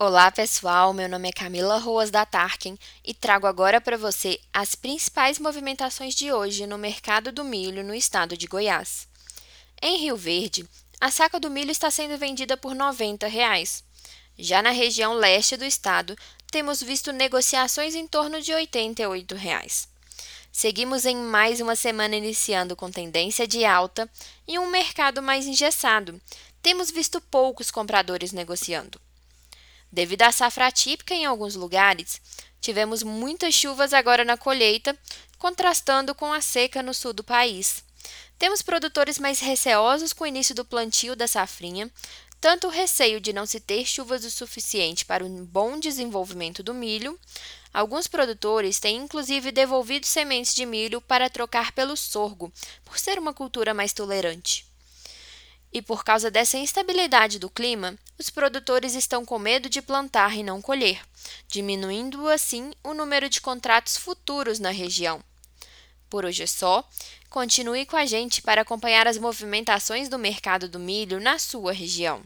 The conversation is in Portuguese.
Olá pessoal, meu nome é Camila Ruas da Tarkin e trago agora para você as principais movimentações de hoje no mercado do milho no estado de Goiás. Em Rio Verde, a saca do milho está sendo vendida por 90 reais. Já na região leste do estado, temos visto negociações em torno de 88 reais. Seguimos em mais uma semana iniciando com tendência de alta e um mercado mais engessado. Temos visto poucos compradores negociando. Devido à safra atípica em alguns lugares, tivemos muitas chuvas agora na colheita, contrastando com a seca no sul do país. Temos produtores mais receosos com o início do plantio da safrinha, tanto o receio de não se ter chuvas o suficiente para um bom desenvolvimento do milho. Alguns produtores têm inclusive devolvido sementes de milho para trocar pelo sorgo, por ser uma cultura mais tolerante. E por causa dessa instabilidade do clima, os produtores estão com medo de plantar e não colher, diminuindo assim o número de contratos futuros na região. Por hoje é só. Continue com a gente para acompanhar as movimentações do mercado do milho na sua região.